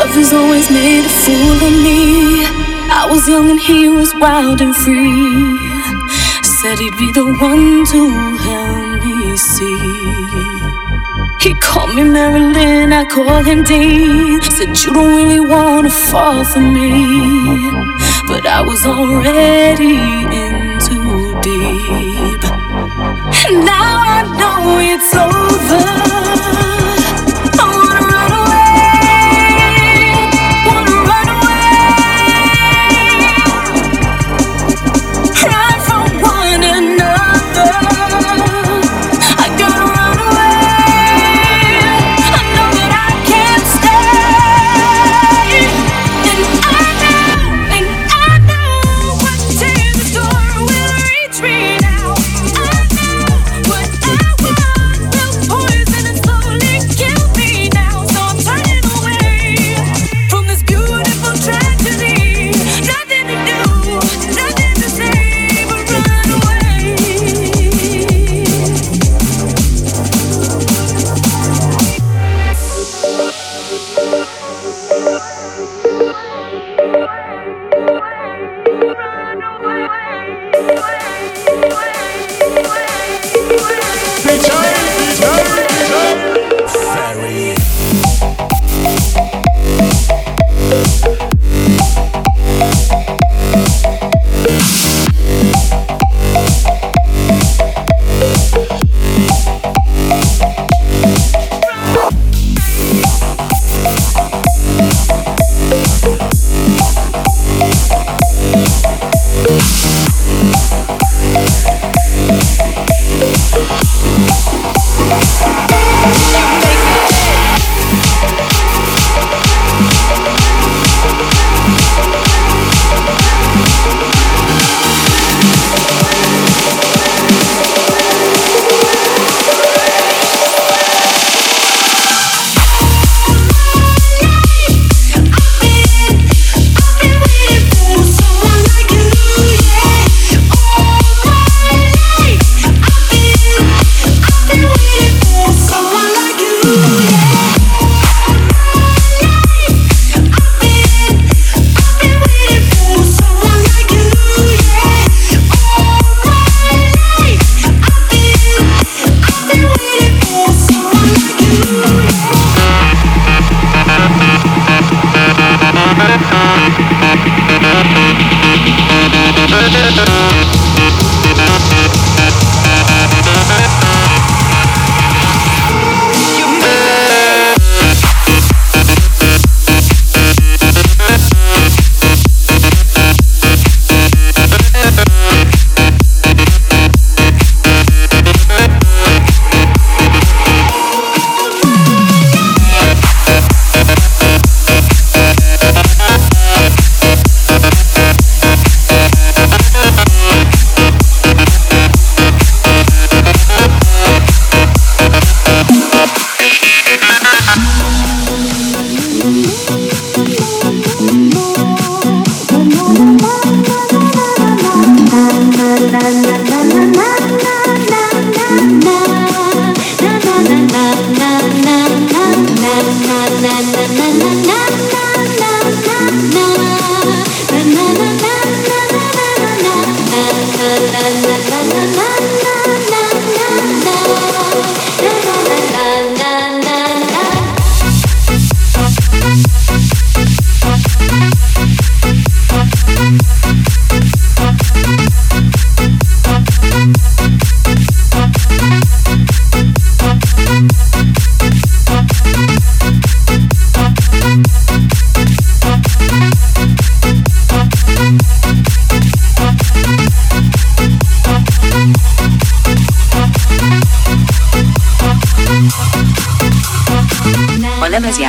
Love has always made a fool of me. I was young and he was wild and free. Said he'd be the one to help me see. He called me Marilyn, I called him Dean. Said you don't really wanna fall for me. But I was already in too deep. And now I know it's over. Thank you.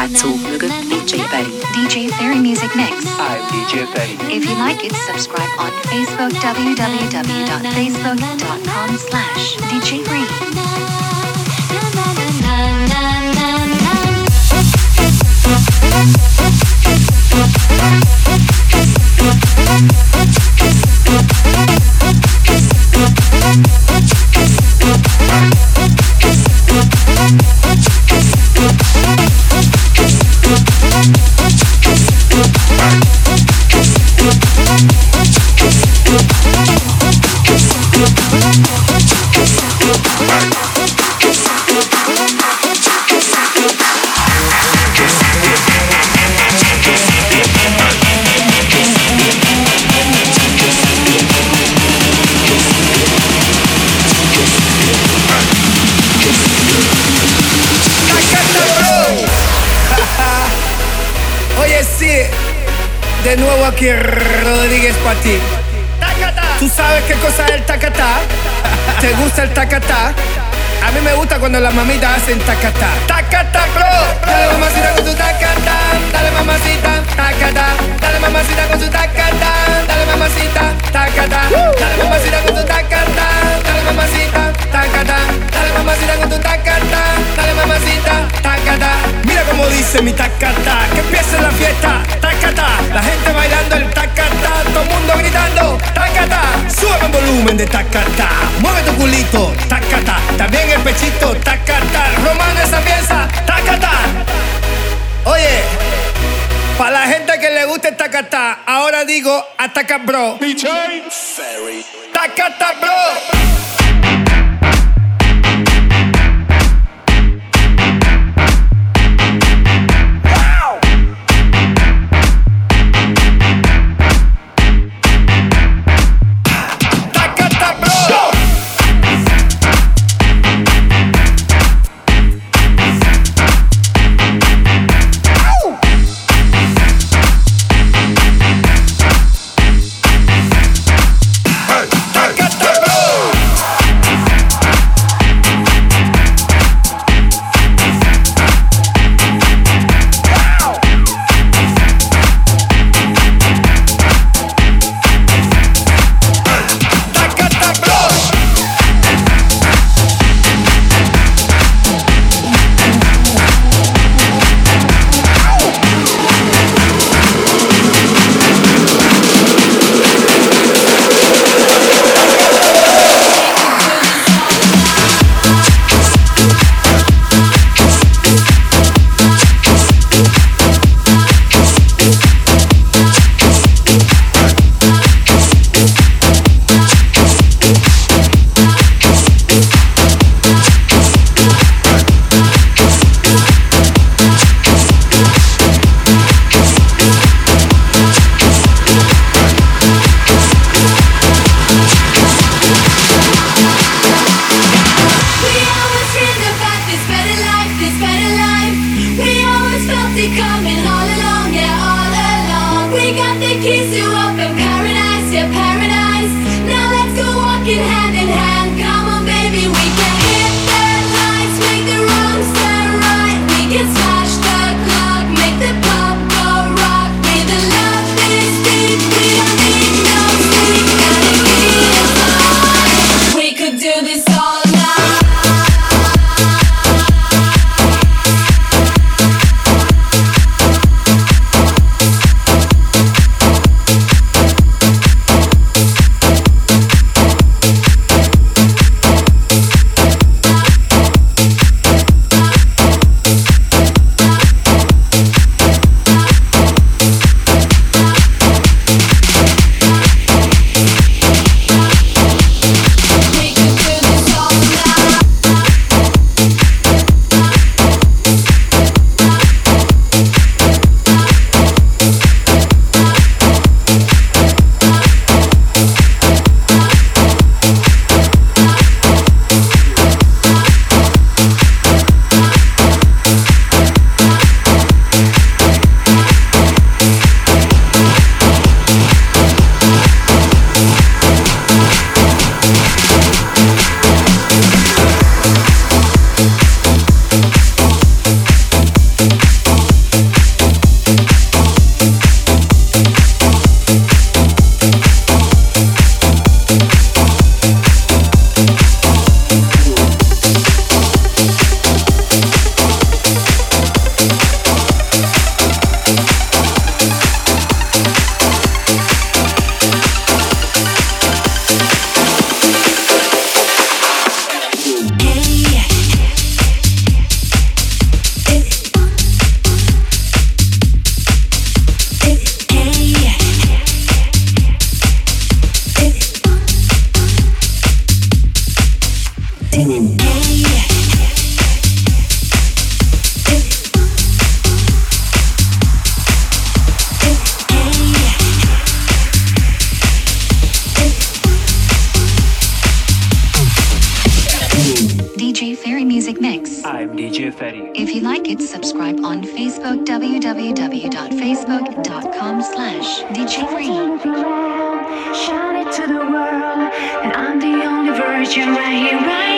dazu möge DJ Betty. DJ Feree Music Mix. I'm DJ Betty. If you like it, subscribe on Facebook www.facebook.com slash DJ Feree. ¿Te gusta el tacatá? A mí me gusta cuando las mamitas hacen tacatá. Tacatá, bro. Dale mamacita con tu tacatá. Dale mamacita, tacatá. Dale mamacita con tu tacatá. Dale mamacita, tacatá. Dale mamacita con tu tacatá. Dale mamacita, tacatá. Dale mamacita con tu tacatá. Mira cómo dice mi tacatá. Que empiece la fiesta, tacatá. La gente bailando el tacatá. Todo el mundo gritando, tacatá. Sube el volumen de tacatá. Mueve tu culito, tacatá. También el pechito, tacata, romano esa pieza, tacata. Oye, para la gente que le gusta el tacata, ahora digo ataca bro. Tacata bro. Virgin right here, right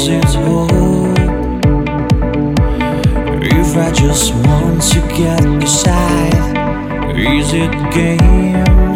lose its. If I just want to get inside, is it game?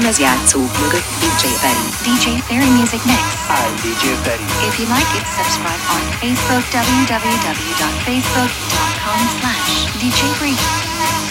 lemezjátszó mögött DJ Feree. DJ Feree Music Mix. I'm DJ Feree. If you like it, subscribe on Facebook www.facebook.com slash DJ Feree.